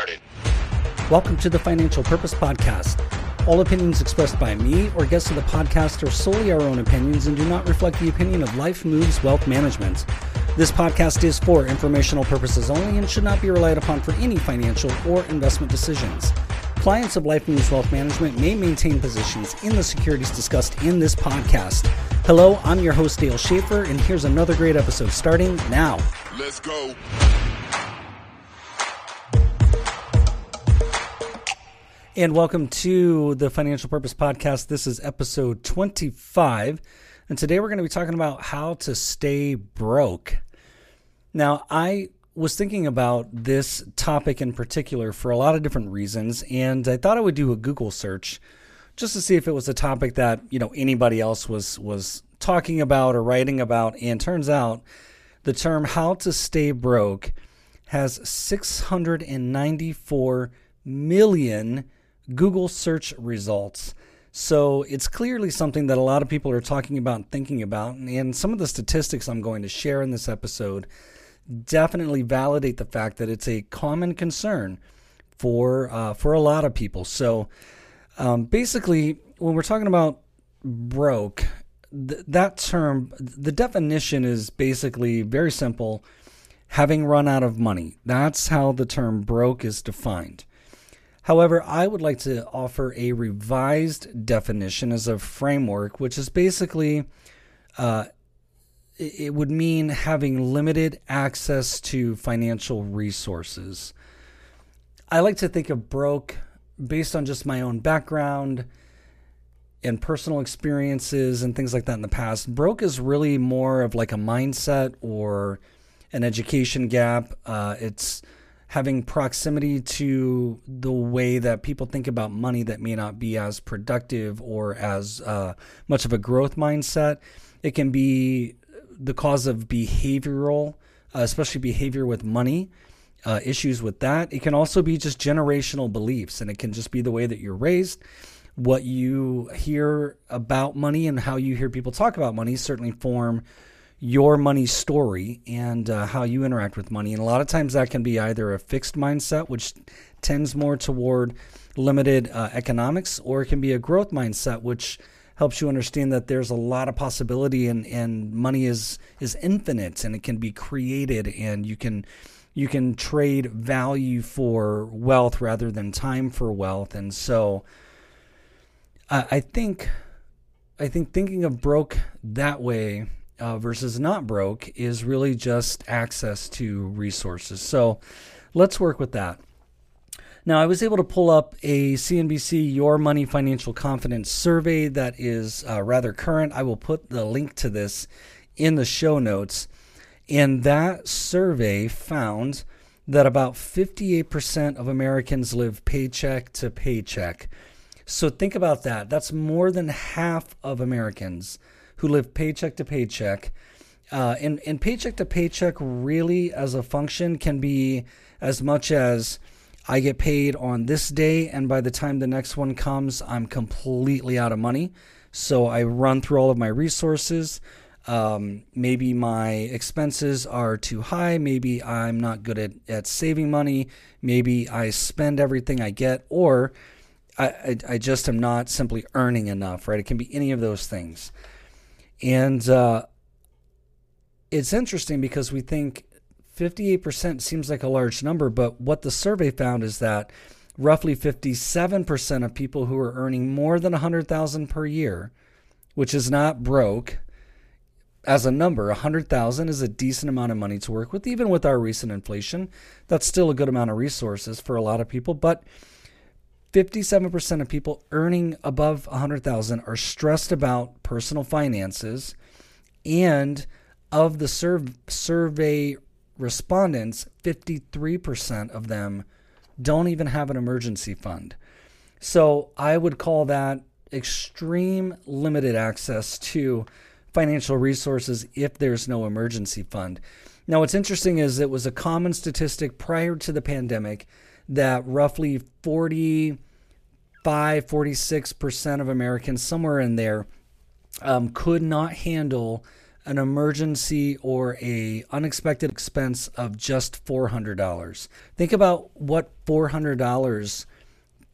started. Welcome to the Financial Purpose Podcast. All opinions expressed by me or guests of the podcast are solely our own opinions and do not reflect the opinion of Life Moves Wealth Management. This podcast is for informational purposes only and should not be relied upon for any financial or investment decisions. Clients of Life Moves Wealth Management may maintain positions in the securities discussed in this podcast. Hello, I'm your host, Dale Schaefer, and here's another great episode starting now. Let's go. And welcome to the Financial Purpose Podcast. This is episode 25. And today we're going to be talking about how to stay broke. Now, I was thinking about this topic in particular for a lot of different reasons, and I thought I would do a Google search just to see if it was a topic that, you know, anybody else was was talking about or writing about. And turns out the term how to stay broke has 694 million Google search results. So it's clearly something that a lot of people are talking about and thinking about. And some of the statistics I'm going to share in this episode definitely validate the fact that it's a common concern for uh, for a lot of people. So um, basically, when we're talking about broke, th- that term, the definition is basically very simple: having run out of money. That's how the term broke is defined. However, I would like to offer a revised definition as a framework, which is basically uh, it would mean having limited access to financial resources. I like to think of broke based on just my own background and personal experiences and things like that in the past. Broke is really more of like a mindset or an education gap. Uh, it's having proximity to the way that people think about money that may not be as productive or as uh, much of a growth mindset. It can be the cause of behavioral, uh, especially behavior with money. Uh, issues with that. It can also be just generational beliefs, and it can just be the way that you're raised, what you hear about money, and how you hear people talk about money certainly form your money story and uh, how you interact with money. And a lot of times that can be either a fixed mindset, which tends more toward limited uh, economics, or it can be a growth mindset, which helps you understand that there's a lot of possibility and, and money is is infinite and it can be created and you can you can trade value for wealth rather than time for wealth. And so I, I think I think thinking of broke that way uh, versus not broke is really just access to resources. So let's work with that. Now, I was able to pull up a CNBC Your Money Financial Confidence survey that is uh, rather current. I will put the link to this in the show notes. And that survey found that about 58% of Americans live paycheck to paycheck. So think about that. That's more than half of Americans who live paycheck to paycheck. Uh, and, and paycheck to paycheck really as a function can be as much as I get paid on this day, and by the time the next one comes, I'm completely out of money. So I run through all of my resources. Um, maybe my expenses are too high. Maybe I'm not good at, at saving money. Maybe I spend everything I get, or I, I, I just am not simply earning enough, right? It can be any of those things. And uh, it's interesting because we think 58% seems like a large number, but what the survey found is that roughly 57% of people who are earning more than 100,000 per year, which is not broke as a number, 100,000 is a decent amount of money to work with even with our recent inflation. That's still a good amount of resources for a lot of people, but 57% of people earning above 100,000 are stressed about personal finances and of the survey respondents 53% of them don't even have an emergency fund. So I would call that extreme limited access to financial resources if there's no emergency fund. Now what's interesting is it was a common statistic prior to the pandemic that roughly 45, 46% of Americans, somewhere in there, um, could not handle an emergency or a unexpected expense of just $400. Think about what $400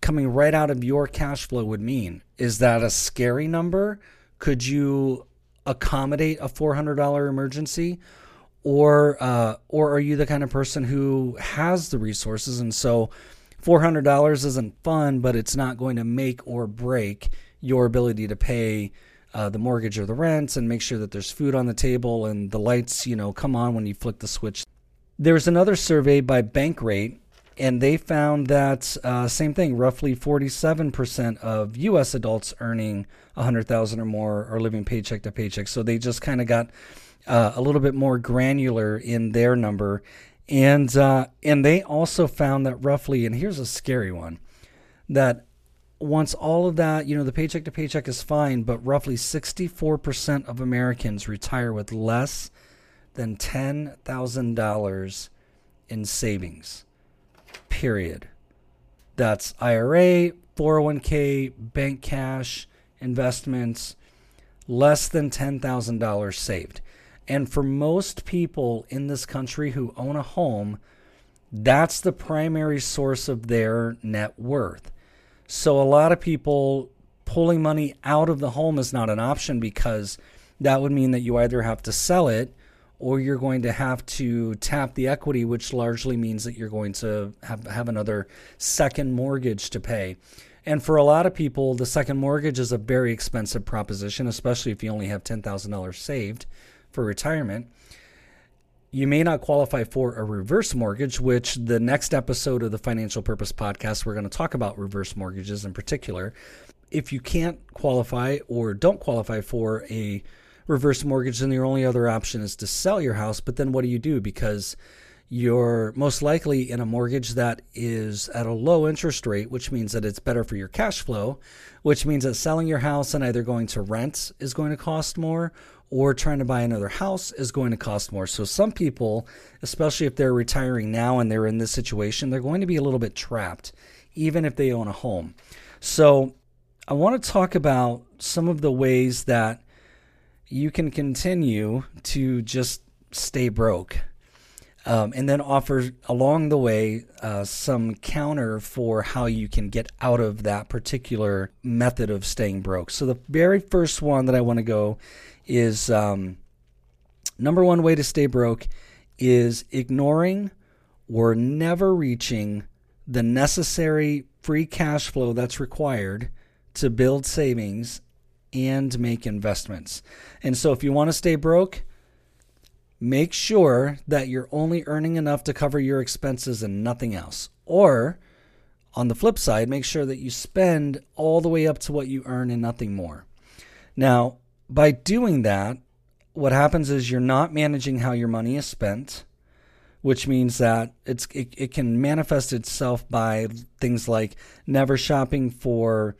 coming right out of your cash flow would mean. Is that a scary number? Could you accommodate a $400 emergency? Or, uh, or are you the kind of person who has the resources and so $400 isn't fun, but it's not going to make or break your ability to pay uh, the mortgage or the rent and make sure that there's food on the table and the lights, you know, come on when you flick the switch. There's another survey by Bankrate, and they found that uh, same thing. Roughly 47% of U.S. adults earning 100,000 or more are living paycheck to paycheck. So they just kind of got uh, a little bit more granular in their number, and uh, and they also found that roughly, and here's a scary one, that once all of that, you know, the paycheck to paycheck is fine, but roughly 64% of Americans retire with less than $10,000 in savings. Period. That's IRA, 401k, bank cash, investments, less than $10,000 saved. And for most people in this country who own a home, that's the primary source of their net worth. So a lot of people pulling money out of the home is not an option because that would mean that you either have to sell it or you're going to have to tap the equity, which largely means that you're going to have, have another second mortgage to pay. And for a lot of people, the second mortgage is a very expensive proposition, especially if you only have $10,000 saved for retirement. You may not qualify for a reverse mortgage, which the next episode of the Financial Purpose podcast, we're going to talk about reverse mortgages in particular. If you can't qualify or don't qualify for a reverse mortgage, then your only other option is to sell your house. But then what do you do? Because you're most likely in a mortgage that is at a low interest rate, which means that it's better for your cash flow, which means that selling your house and either going to rent is going to cost more or trying to buy another house is going to cost more. So some people, especially if they're retiring now and they're in this situation, they're going to be a little bit trapped, even if they own a home. So I want to talk about some of the ways that you can continue to just stay broke. Um, and then offer along the way uh, some counter for how you can get out of that particular method of staying broke. So, the very first one that I want to go is um, number one way to stay broke is ignoring or never reaching the necessary free cash flow that's required to build savings and make investments. And so if you want to stay broke, make sure that you're only earning enough to cover your expenses and nothing else. Or on the flip side, make sure that you spend all the way up to what you earn and nothing more. Now, by doing that, what happens is you're not managing how your money is spent, which means that it's it, it can manifest itself by things like never shopping for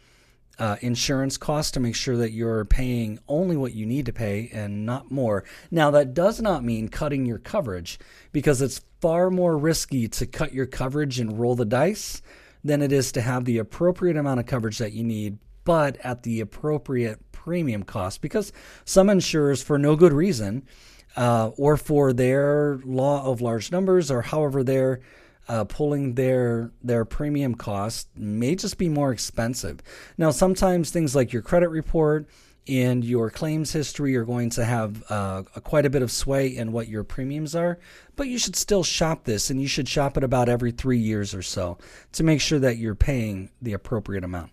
uh, insurance costs to make sure that you're paying only what you need to pay and not more. Now, that does not mean cutting your coverage because it's far more risky to cut your coverage and roll the dice than it is to have the appropriate amount of coverage that you need, but at the appropriate premium cost because some insurers, for no good reason, uh, or for their law of large numbers, or however they're uh, pulling their their premium cost, may just be more expensive. Now, sometimes things like your credit report and your claims history are going to have uh, quite a bit of sway in what your premiums are, but you should still shop this, and you should shop it about every three years or so to make sure that you're paying the appropriate amount.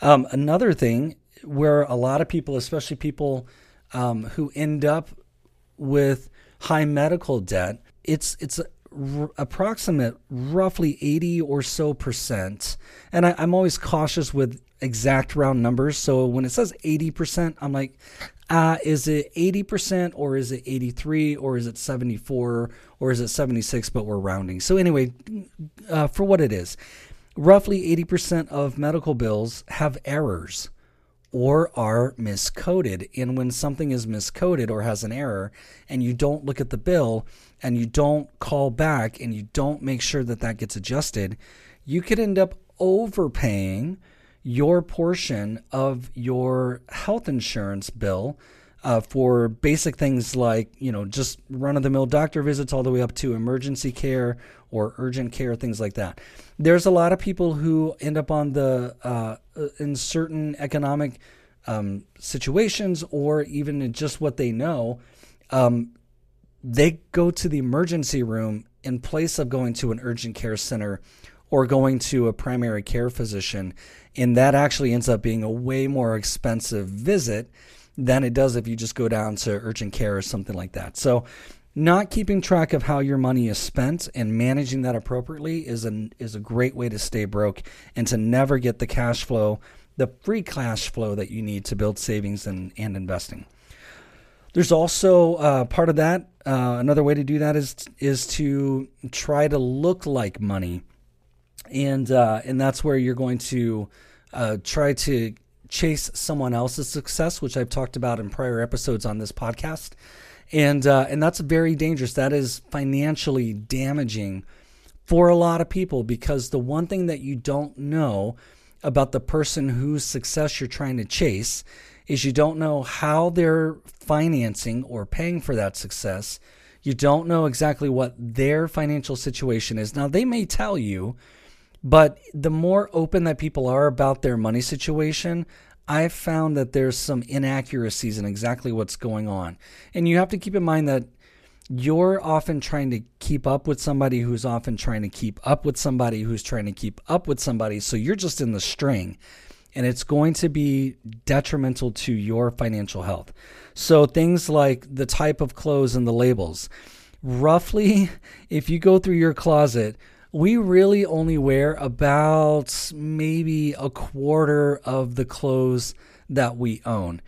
Um, another thing where a lot of people, especially people um, who end up with high medical debt, it's it's r- approximate roughly 80 or so percent. And I, I'm always cautious with exact round numbers. So when it says 80%, I'm like, uh, is it 80% or is it 83 or is it 74 or is it 76, but we're rounding. So anyway, uh, for what it is, roughly 80% of medical bills have errors or are miscoded. And when something is miscoded or has an error, and you don't look at the bill and you don't call back and you don't make sure that that gets adjusted, you could end up overpaying your portion of your health insurance bill uh, for basic things like you know just run of the mill doctor visits all the way up to emergency care or urgent care things like that. There's a lot of people who end up on the uh, in certain economic um, situations or even in just what they know. Um, they go to the emergency room in place of going to an urgent care center or going to a primary care physician and that actually ends up being a way more expensive visit than it does if you just go down to urgent care or something like that. So, not keeping track of how your money is spent and managing that appropriately is a is a great way to stay broke and to never get the cash flow, the free cash flow that you need to build savings and, and investing. There's also uh, part of that. Uh, another way to do that is is to try to look like money, and uh, and that's where you're going to uh, try to chase someone else's success, which I've talked about in prior episodes on this podcast, and uh, and that's very dangerous. That is financially damaging for a lot of people because the one thing that you don't know about the person whose success you're trying to chase is you don't know how they're financing or paying for that success. You don't know exactly what their financial situation is. Now, they may tell you but the more open that people are about their money situation, I've found that there's some inaccuracies in exactly what's going on. And you have to keep in mind that you're often trying to keep up with somebody who's often trying to keep up with somebody who's trying to keep up with somebody. So you're just in the string and it's going to be detrimental to your financial health. So things like the type of clothes and the labels. Roughly, if you go through your closet, we really only wear about maybe a quarter of the clothes that we own.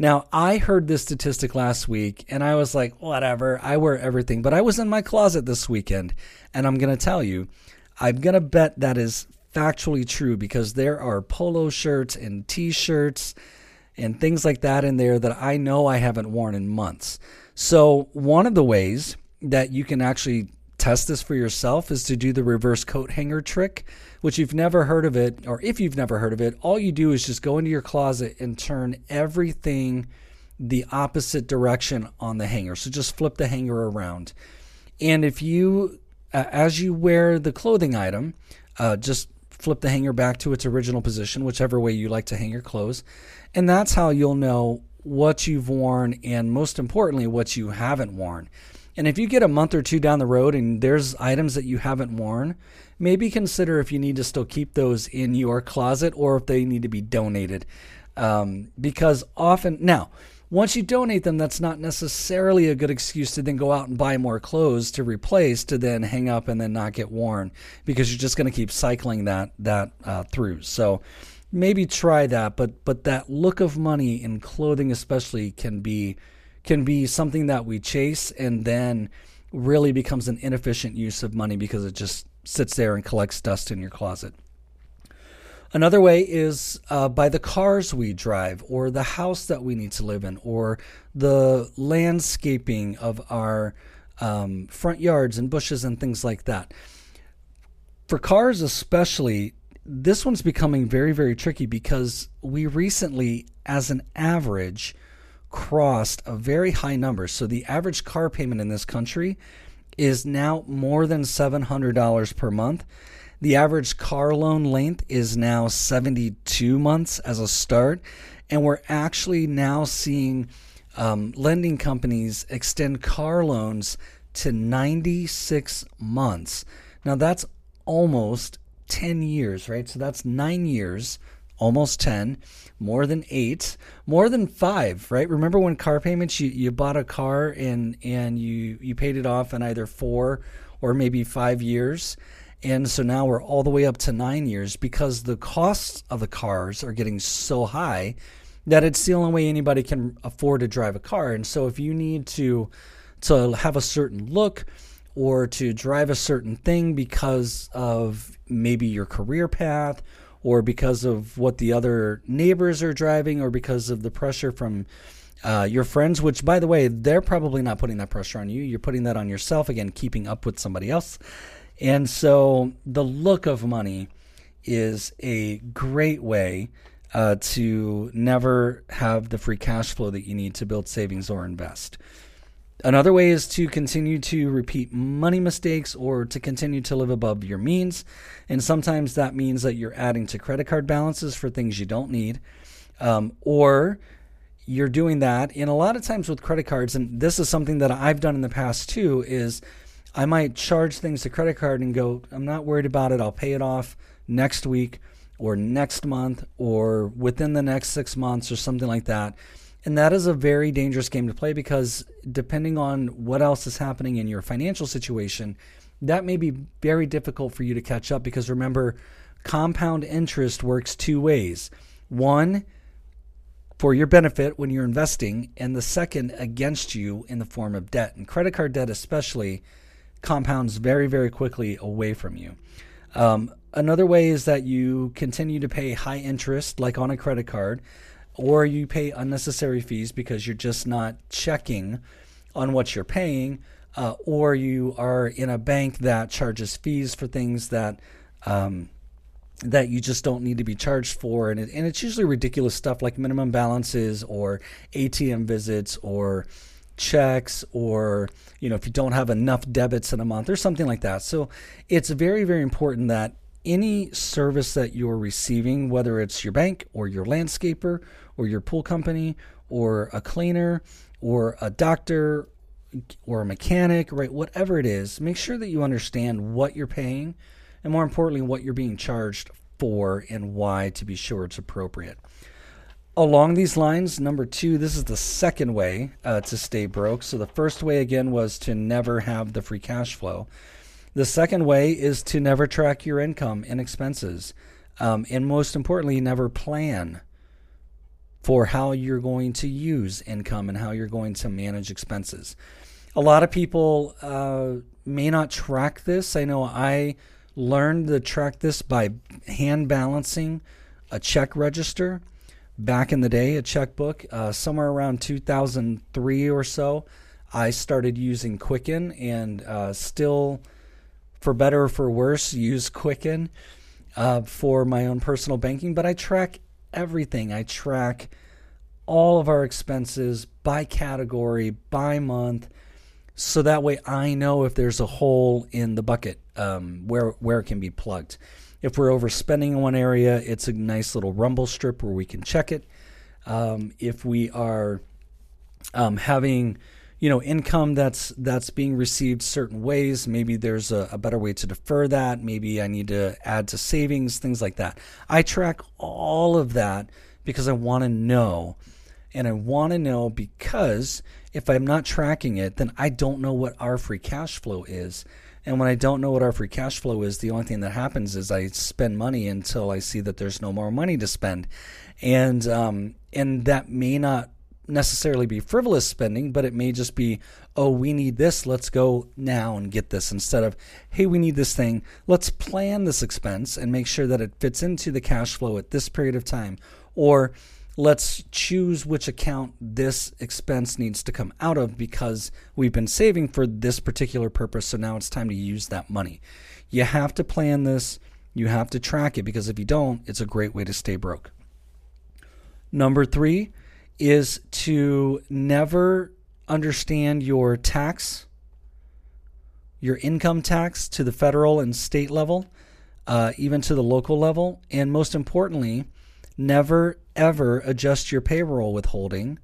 Now, I heard this statistic last week and I was like, whatever, I wear everything. But I was in my closet this weekend and I'm going to tell you, I'm going to bet that is factually true because there are polo shirts and t shirts and things like that in there that I know I haven't worn in months. So, one of the ways that you can actually test this for yourself is to do the reverse coat hanger trick, which you've never heard of it, or if you've never heard of it, all you do is just go into your closet and turn everything the opposite direction on the hanger. So just flip the hanger around. And if you, uh, as you wear the clothing item, uh, just flip the hanger back to its original position, whichever way you like to hang your clothes. And that's how you'll know what you've worn and most importantly, what you haven't worn. And if you get a month or two down the road and there's items that you haven't worn, maybe consider if you need to still keep those in your closet or if they need to be donated. Um, because often, now, once you donate them, that's not necessarily a good excuse to then go out and buy more clothes to replace to then hang up and then not get worn because you're just going to keep cycling that that uh, through. So maybe try that, but but that look of money in clothing especially can be can be something that we chase and then really becomes an inefficient use of money because it just sits there and collects dust in your closet. Another way is uh, by the cars we drive, or the house that we need to live in, or the landscaping of our um, front yards and bushes and things like that. For cars, especially, this one's becoming very, very tricky because we recently, as an average, crossed a very high number. So the average car payment in this country is now more than $700 per month. The average car loan length is now 72 months as a start. And we're actually now seeing um, lending companies extend car loans to 96 months. Now, that's almost 10 years, right? So that's nine years almost 10, more than eight, more than five, right? Remember when car payments, you, you bought a car and, and you, you paid it off in either four or maybe five years. And so now we're all the way up to nine years because the costs of the cars are getting so high that it's the only way anybody can afford to drive a car. And so if you need to to have a certain look or to drive a certain thing because of maybe your career path or because of what the other neighbors are driving, or because of the pressure from uh, your friends, which, by the way, they're probably not putting that pressure on you. You're putting that on yourself, again, keeping up with somebody else. And so the look of money is a great way uh, to never have the free cash flow that you need to build savings or invest. Another way is to continue to repeat money mistakes or to continue to live above your means. And sometimes that means that you're adding to credit card balances for things you don't need. Um, or you're doing that. And a lot of times with credit cards, and this is something that I've done in the past too, is I might charge things to credit card and go, I'm not worried about it. I'll pay it off next week or next month or within the next six months or something like that. And that is a very dangerous game to play because depending on what else is happening in your financial situation, that may be very difficult for you to catch up because remember, compound interest works two ways. One, for your benefit when you're investing, and the second against you in the form of debt. And credit card debt, especially, compounds very, very quickly away from you. Um, another way is that you continue to pay high interest, like on a credit card, or you pay unnecessary fees because you're just not checking on what you're paying, uh, or you are in a bank that charges fees for things that um, that you just don't need to be charged for. And, it, and it's usually ridiculous stuff like minimum balances or ATM visits or checks or you know if you don't have enough debits in a month or something like that so it's very very important that any service that you're receiving whether it's your bank or your landscaper or your pool company or a cleaner or a doctor or a mechanic right whatever it is make sure that you understand what you're paying and more importantly, what you're being charged for and why to be sure it's appropriate. Along these lines, number two, this is the second way uh, to stay broke. So the first way, again, was to never have the free cash flow. The second way is to never track your income and expenses. Um, and most importantly, never plan for how you're going to use income and how you're going to manage expenses. A lot of people uh, may not track this. I know I learned to track this by hand balancing a check register back in the day, a checkbook. Uh, somewhere around 2003 or so, I started using Quicken and uh, still, for better or for worse, use Quicken uh, for my own personal banking. But I track everything. I track all of our expenses by category, by month so that way I know if there's a hole in the bucket um, where where it can be plugged. If we're overspending in one area, it's a nice little rumble strip where we can check it. Um, if we are um, having you know income that's that's being received certain ways. Maybe there's a, a, better way to defer that. Maybe i need to add to savings things like that. I track all of that because i want to know. And i want to know because if I'm not tracking it, then I don't know what our free cash flow is. And when I don't know what our free cash flow is, the only thing that happens is I spend money until I see that there's no more money to spend, and um, and that may not necessarily be frivolous spending, but it may just be, oh, we need this, let's go now and get this, instead of, hey, we need this thing, let's plan this expense and make sure that it fits into the cash flow at this period of time, or let's choose which account this expense needs to come out of because we've been saving for this particular purpose. So now it's time to use that money. You have to plan this, you have to track it because if you don't, it's a great way to stay broke. Number three is to never understand your tax, your income tax to the federal and state level, uh, even to the local level. And most importantly, never ever adjust your payroll withholding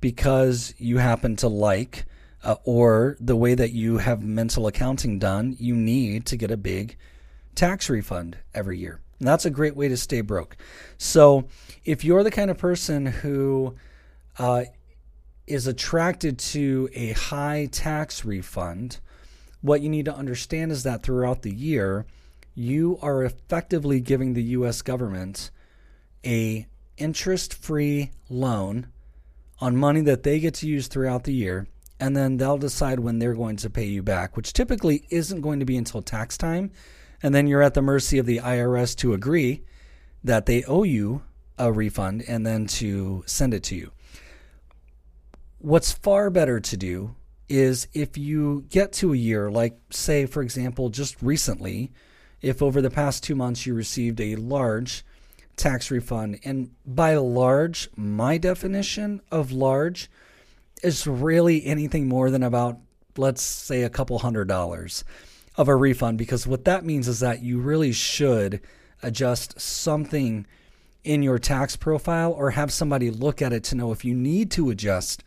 because you happen to like uh, or the way that you have mental accounting done, you need to get a big tax refund every year. And that's a great way to stay broke. So, if you're the kind of person who uh, is attracted to a high tax refund, what you need to understand is that throughout the year, you are effectively giving the U.S. government a interest-free loan on money that they get to use throughout the year and then they'll decide when they're going to pay you back, which typically isn't going to be until tax time. And then you're at the mercy of the IRS to agree that they owe you a refund and then to send it to you. What's far better to do is if you get to a year, like, say, for example, just recently, if over the past two months you received a large tax refund. And by large, my definition of large is really anything more than about, let's say, a couple hundred dollars of a refund. Because what that means is that you really should adjust something in your tax profile or have somebody look at it to know if you need to adjust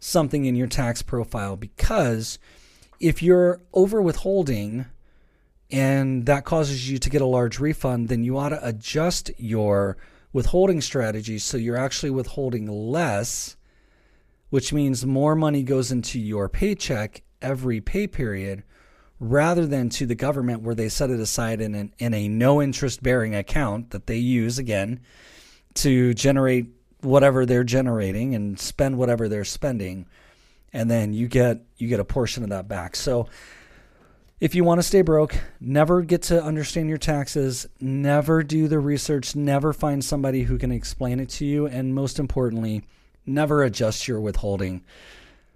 something in your tax profile. Because if you're over withholding, and that causes you to get a large refund, then you ought to adjust your withholding strategy so you're actually withholding less, which means more money goes into your paycheck every pay period rather than to the government where they set it aside in, an, in a no interest bearing account that they use again to generate whatever they're generating and spend whatever they're spending and then you get you get a portion of that back so if you want to stay broke, never get to understand your taxes, never do the research, never find somebody who can explain it to you, and most importantly, never adjust your withholding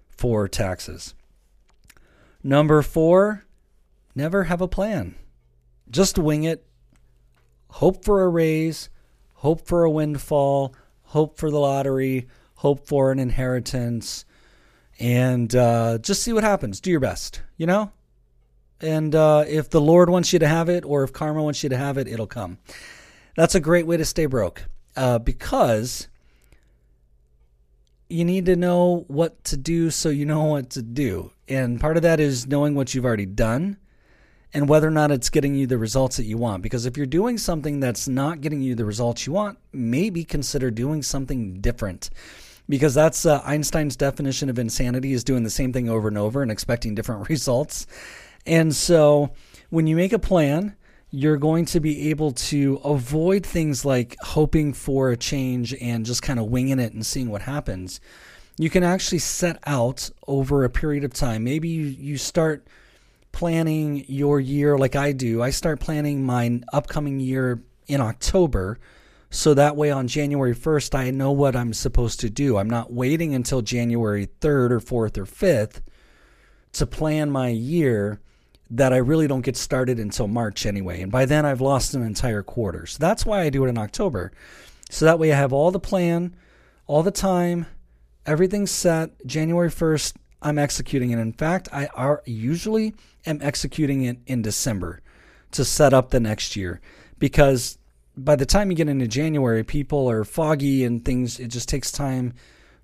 for taxes. Number four, never have a plan. Just wing it. Hope for a raise, hope for a windfall, hope for the lottery, hope for an inheritance, and uh, just see what happens. Do your best, you know? And uh, if the Lord wants you to have it, or if karma wants you to have it, it'll come. That's a great way to stay broke uh, because you need to know what to do so you know what to do. And part of that is knowing what you've already done and whether or not it's getting you the results that you want. Because if you're doing something that's not getting you the results you want, maybe consider doing something different. Because that's uh, Einstein's definition of insanity is doing the same thing over and over and expecting different results. And so when you make a plan, you're going to be able to avoid things like hoping for a change and just kind of winging it and seeing what happens. You can actually set out over a period of time. Maybe you, you start planning your year like I do. I start planning my upcoming year in October. So that way on January 1st, I know what I'm supposed to do. I'm not waiting until January 3rd or 4th or 5th to plan my year that I really don't get started until March anyway. And by then, I've lost an entire quarter. So that's why I do it in October. So that way, I have all the plan, all the time, everything's set. January 1st, I'm executing it. In fact, I are usually am executing it in December to set up the next year because by the time you get into January, people are foggy and things. It just takes time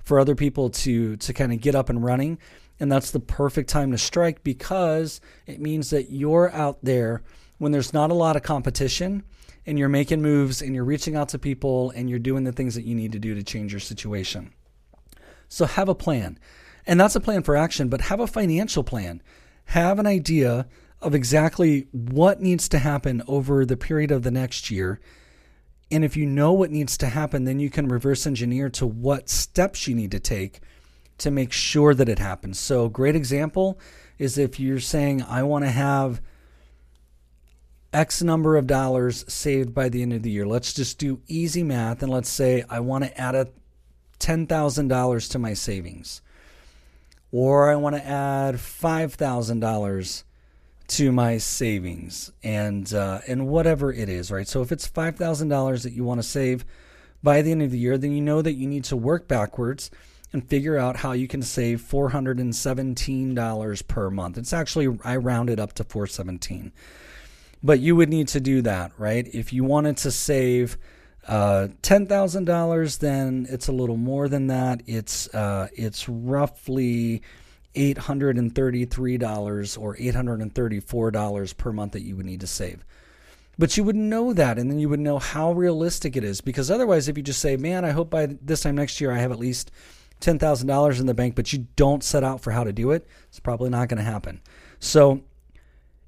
for other people to to kind of get up and running. And that's the perfect time to strike because it means that you're out there when there's not a lot of competition and you're making moves and you're reaching out to people and you're doing the things that you need to do to change your situation. So have a plan. And that's a plan for action, but have a financial plan. Have an idea of exactly what needs to happen over the period of the next year. And if you know what needs to happen, then you can reverse engineer to what steps you need to take to make sure that it happens. So, great example is if you're saying, I want to have X number of dollars saved by the end of the year. Let's just do easy math and let's say I want to add a $10,000 to my savings. Or I want to add $5,000 to my savings and uh, and whatever it is, right? So if it's $5,000 that you want to save by the end of the year, then you know that you need to work backwards and figure out how you can save $417 per month. It's actually I rounded up to 417. But you would need to do that, right? If you wanted to save uh, $10,000, then it's a little more than that. It's uh, it's roughly $833 or $834 per month that you would need to save. But you would know that, and then you would know how realistic it is. Because otherwise, if you just say, man, I hope by this time next year I have at least $10,000 in the bank, but you don't set out for how to do it, it's probably not going to happen. So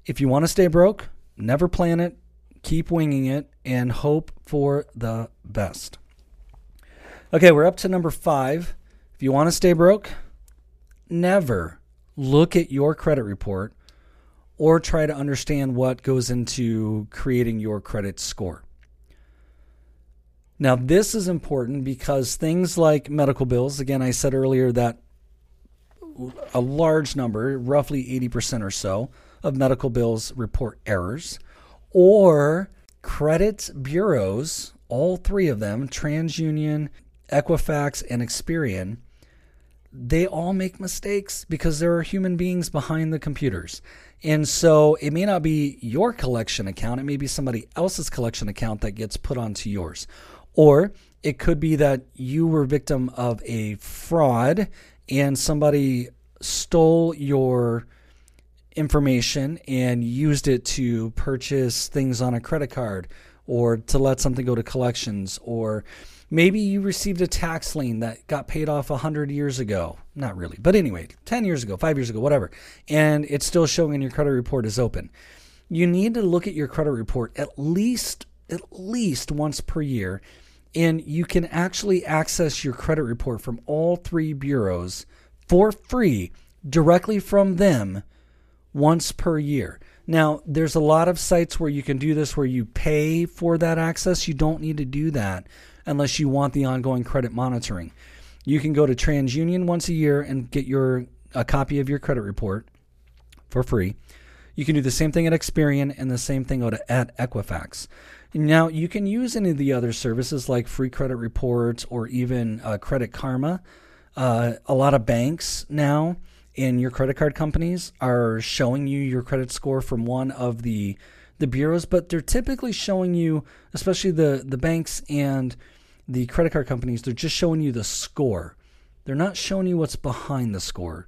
if you want to stay broke, never plan it, keep winging it, and hope for the best. Okay, we're up to number five. If you want to stay broke, never look at your credit report or try to understand what goes into creating your credit score. Now, this is important because things like medical bills, again, I said earlier that a large number, roughly 80% or so, of medical bills report errors, or credit bureaus all three of them, TransUnion, Equifax, and Experian, they all make mistakes because there are human beings behind the computers. And so it may not be your collection account, it may be somebody else's collection account that gets put onto yours. Or it could be that you were victim of a fraud and somebody stole your information and used it to purchase things on a credit card or to let something go to collections or maybe you received a tax lien that got paid off 100 years ago. Not really but anyway 10 years ago 5 years ago whatever. And it's still showing in your credit report is open. You need to look at your credit report at least at least once per year and you can actually access your credit report from all three bureaus for free directly from them once per year. Now, there's a lot of sites where you can do this where you pay for that access. You don't need to do that unless you want the ongoing credit monitoring. You can go to TransUnion once a year and get your a copy of your credit report for free. You can do the same thing at Experian and the same thing at Equifax. Now, you can use any of the other services like free credit reports or even uh, Credit Karma. Uh, a lot of banks now and your credit card companies are showing you your credit score from one of the the bureaus, but they're typically showing you, especially the the banks and the credit card companies, they're just showing you the score. They're not showing you what's behind the score.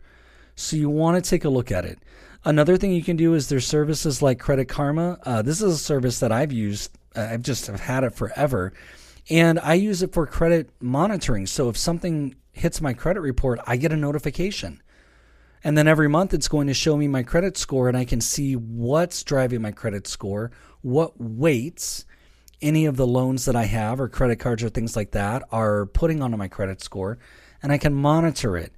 So you want to take a look at it. Another thing you can do is there's services like Credit Karma. Uh, this is a service that I've used. Uh, I've just have had it forever, and I use it for credit monitoring. So if something hits my credit report, I get a notification. And then every month it's going to show me my credit score and I can see what's driving my credit score, what weights any of the loans that I have or credit cards or things like that are putting onto my credit score and I can monitor it.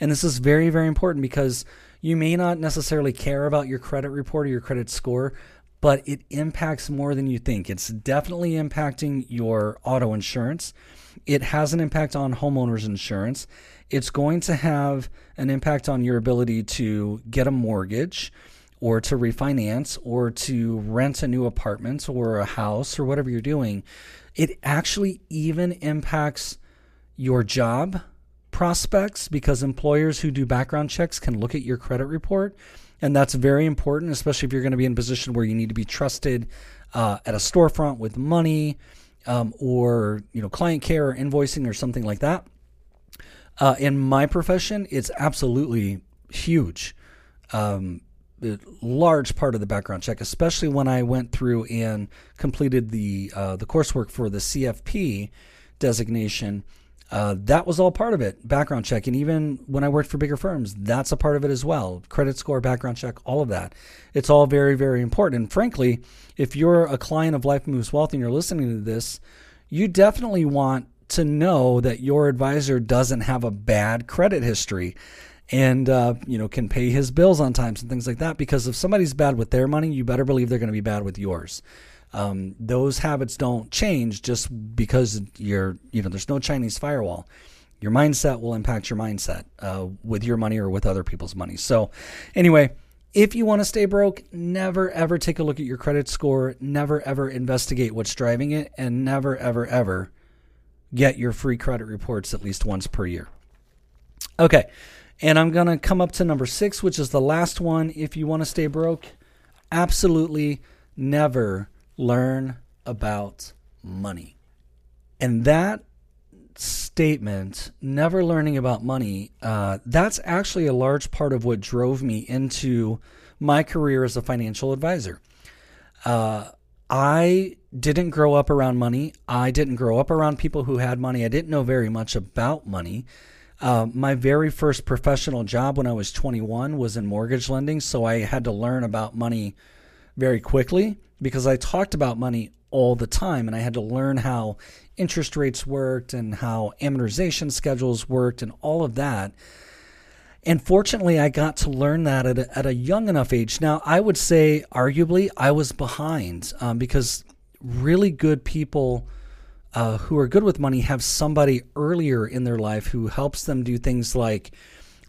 And this is very, very important because you may not necessarily care about your credit report or your credit score, but it impacts more than you think. It's definitely impacting your auto insurance. It has an impact on homeowners insurance it's going to have an impact on your ability to get a mortgage or to refinance or to rent a new apartment or a house or whatever you're doing. It actually even impacts your job prospects because employers who do background checks can look at your credit report. And that's very important, especially if you're going to be in a position where you need to be trusted uh, at a storefront with money um, or you know client care or invoicing or something like that. Uh, in my profession, it's absolutely huge. Um, large part of the background check, especially when I went through and completed the uh, the coursework for the CFP designation. Uh, that was all part of it, background check, and even when I worked for bigger firms, that's a part of it as well. Credit score, background check, all of that. It's all very, very important. And frankly, if you're a client of Life Moves Wealth and you're listening to this, you definitely want to know that your advisor doesn't have a bad credit history and uh, you know can pay his bills on time and things like that because if somebody's bad with their money you better believe they're going to be bad with yours um, those habits don't change just because you're you know there's no chinese firewall your mindset will impact your mindset uh, with your money or with other people's money so anyway if you want to stay broke, never ever take a look at your credit score. Never ever investigate what's driving it. And never ever ever get your free credit reports at least once per year. Okay, and I'm going to come up to number six, which is the last one. If you want to stay broke, absolutely never learn about money. And that statement, never learning about money, uh, that's actually a large part of what drove me into my career as a financial advisor. Uh, I didn't grow up around money. I didn't grow up around people who had money. I didn't know very much about money. Uh, my very first professional job when I was 21 was in mortgage lending, so I had to learn about money very quickly because I talked about money all the time and I had to learn how interest rates worked and how amortization schedules worked and all of that. And fortunately, I got to learn that at a, at a young enough age. Now, I would say, arguably, I was behind um, because really good people uh, who are good with money have somebody earlier in their life who helps them do things like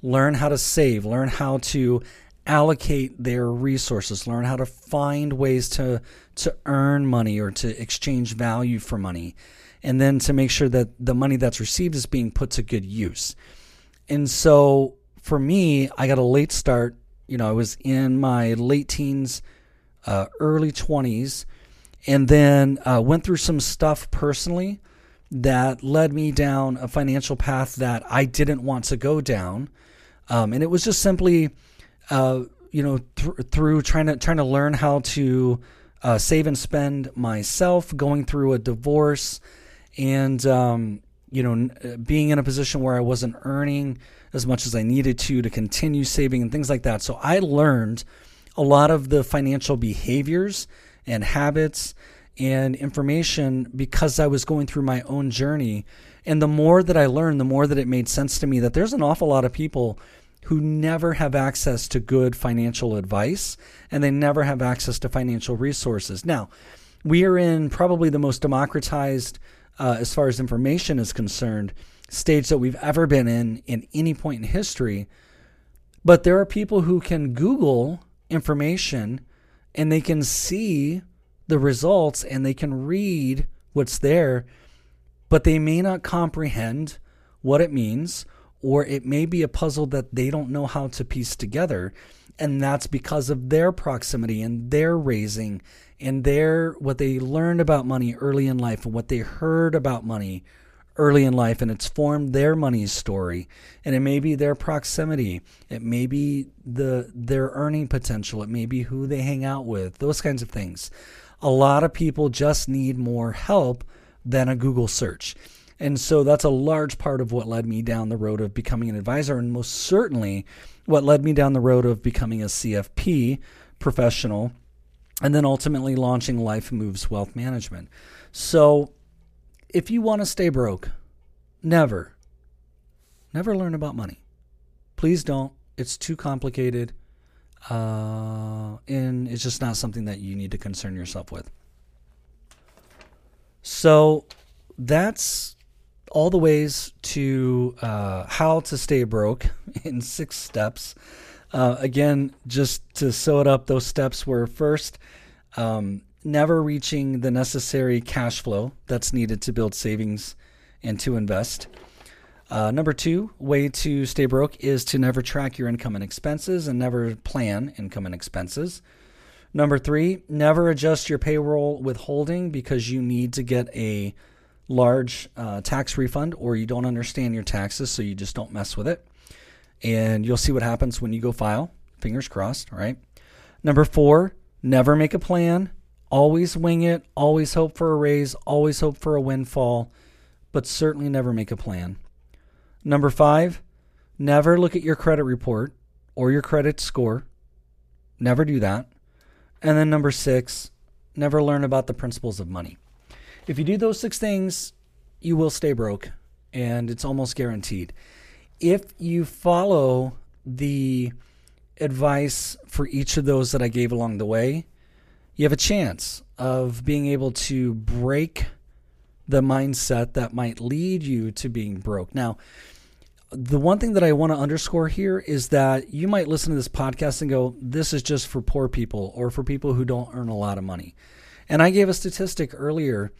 learn how to save, learn how to allocate their resources, learn how to find ways to to earn money or to exchange value for money, and then to make sure that the money that's received is being put to good use. And so for me, I got a late start. You know, I was in my late teens, uh, early 20s, and then uh, went through some stuff personally that led me down a financial path that I didn't want to go down. Um, and it was just simply, uh, you know, th- through trying to trying to learn how to uh, save and spend myself, going through a divorce, and um, you know, uh, being in a position where I wasn't earning as much as I needed to to continue saving and things like that. So I learned a lot of the financial behaviors and habits and information because I was going through my own journey. And the more that I learned, the more that it made sense to me that there's an awful lot of people who never have access to good financial advice and they never have access to financial resources. Now, we are in probably the most democratized, uh, as far as information is concerned, stage that we've ever been in in any point in history. But there are people who can Google information and they can see the results and they can read what's there, but they may not comprehend what it means, or it may be a puzzle that they don't know how to piece together. And that's because of their proximity and their raising and their what they learned about money early in life and what they heard about money early in life and it's formed their money story. And it may be their proximity. It may be the their earning potential. It may be who they hang out with. Those kinds of things. A lot of people just need more help than a google search. And so that's a large part of what led me down the road of becoming an advisor and most certainly what led me down the road of becoming a cfp professional and then ultimately launching life moves wealth management so if you want to stay broke, never, never learn about money. Please don't. It's too complicated. Uh, and it's just not something that you need to concern yourself with. So that's all the ways to uh, how to stay broke in six steps. Uh, again, just to sew it up, those steps were first, um, never reaching the necessary cash flow that's needed to build savings and to invest. Uh, number two, way to stay broke is to never track your income and expenses and never plan income and expenses. Number three, never adjust your payroll withholding because you need to get a large uh, tax refund or you don't understand your taxes, so you just don't mess with it. And you'll see what happens when you go file. Fingers crossed, right? Number four, never make a plan Always wing it, always hope for a raise, always hope for a windfall, but certainly never make a plan. Number five, never look at your credit report or your credit score. Never do that. And then number six, never learn about the principles of money. If you do those six things, you will stay broke, and it's almost guaranteed. If you follow the advice for each of those that I gave along the way, you have a chance of being able to break the mindset that might lead you to being broke. Now, the one thing that I want to underscore here is that you might listen to this podcast and go, this is just for poor people or for people who don't earn a lot of money. And I gave a statistic earlier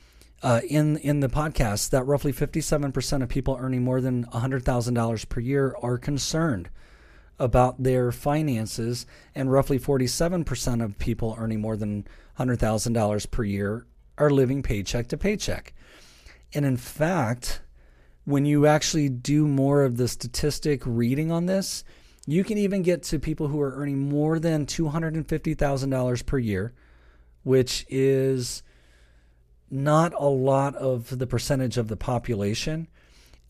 uh, in in the podcast that roughly 57% of people earning more than $100,000 per year are concerned about their finances, and roughly 47% of people earning more than $100,000 per year are living paycheck to paycheck. And in fact, when you actually do more of the statistic reading on this, you can even get to people who are earning more than $250,000 per year, which is not a lot of the percentage of the population.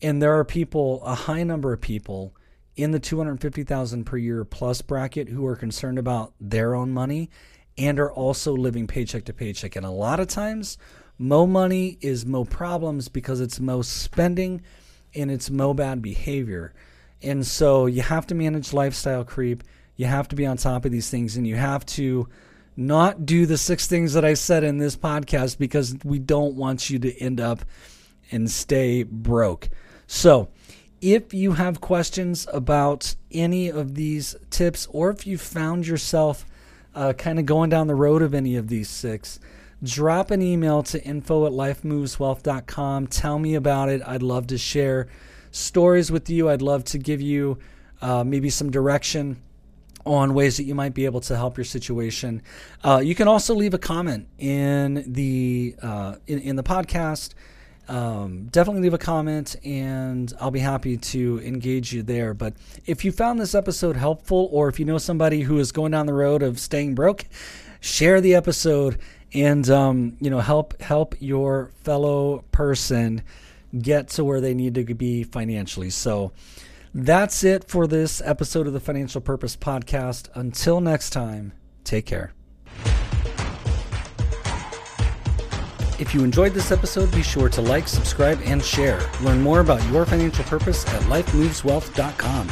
And there are people, a high number of people in the 250,000 per year plus bracket who are concerned about their own money and are also living paycheck to paycheck. And a lot of times, mo money is mo problems because it's mo spending and it's mo bad behavior. And so you have to manage lifestyle creep. You have to be on top of these things and you have to not do the six things that I said in this podcast because we don't want you to end up and stay broke. So, if you have questions about any of these tips, or if you found yourself uh, kind of going down the road of any of these six, drop an email to info at lifemoveswealth.com. Tell me about it. I'd love to share stories with you. I'd love to give you uh, maybe some direction on ways that you might be able to help your situation. Uh, you can also leave a comment in the uh, in, in the podcast. Um, definitely leave a comment, and I'll be happy to engage you there. But if you found this episode helpful, or if you know somebody who is going down the road of staying broke, share the episode and um, you know help help your fellow person get to where they need to be financially. So. That's it for this episode of the Financial Purpose Podcast. Until next time, take care. If you enjoyed this episode, be sure to like, subscribe, and share. Learn more about your financial purpose at lifemoveswealth.com.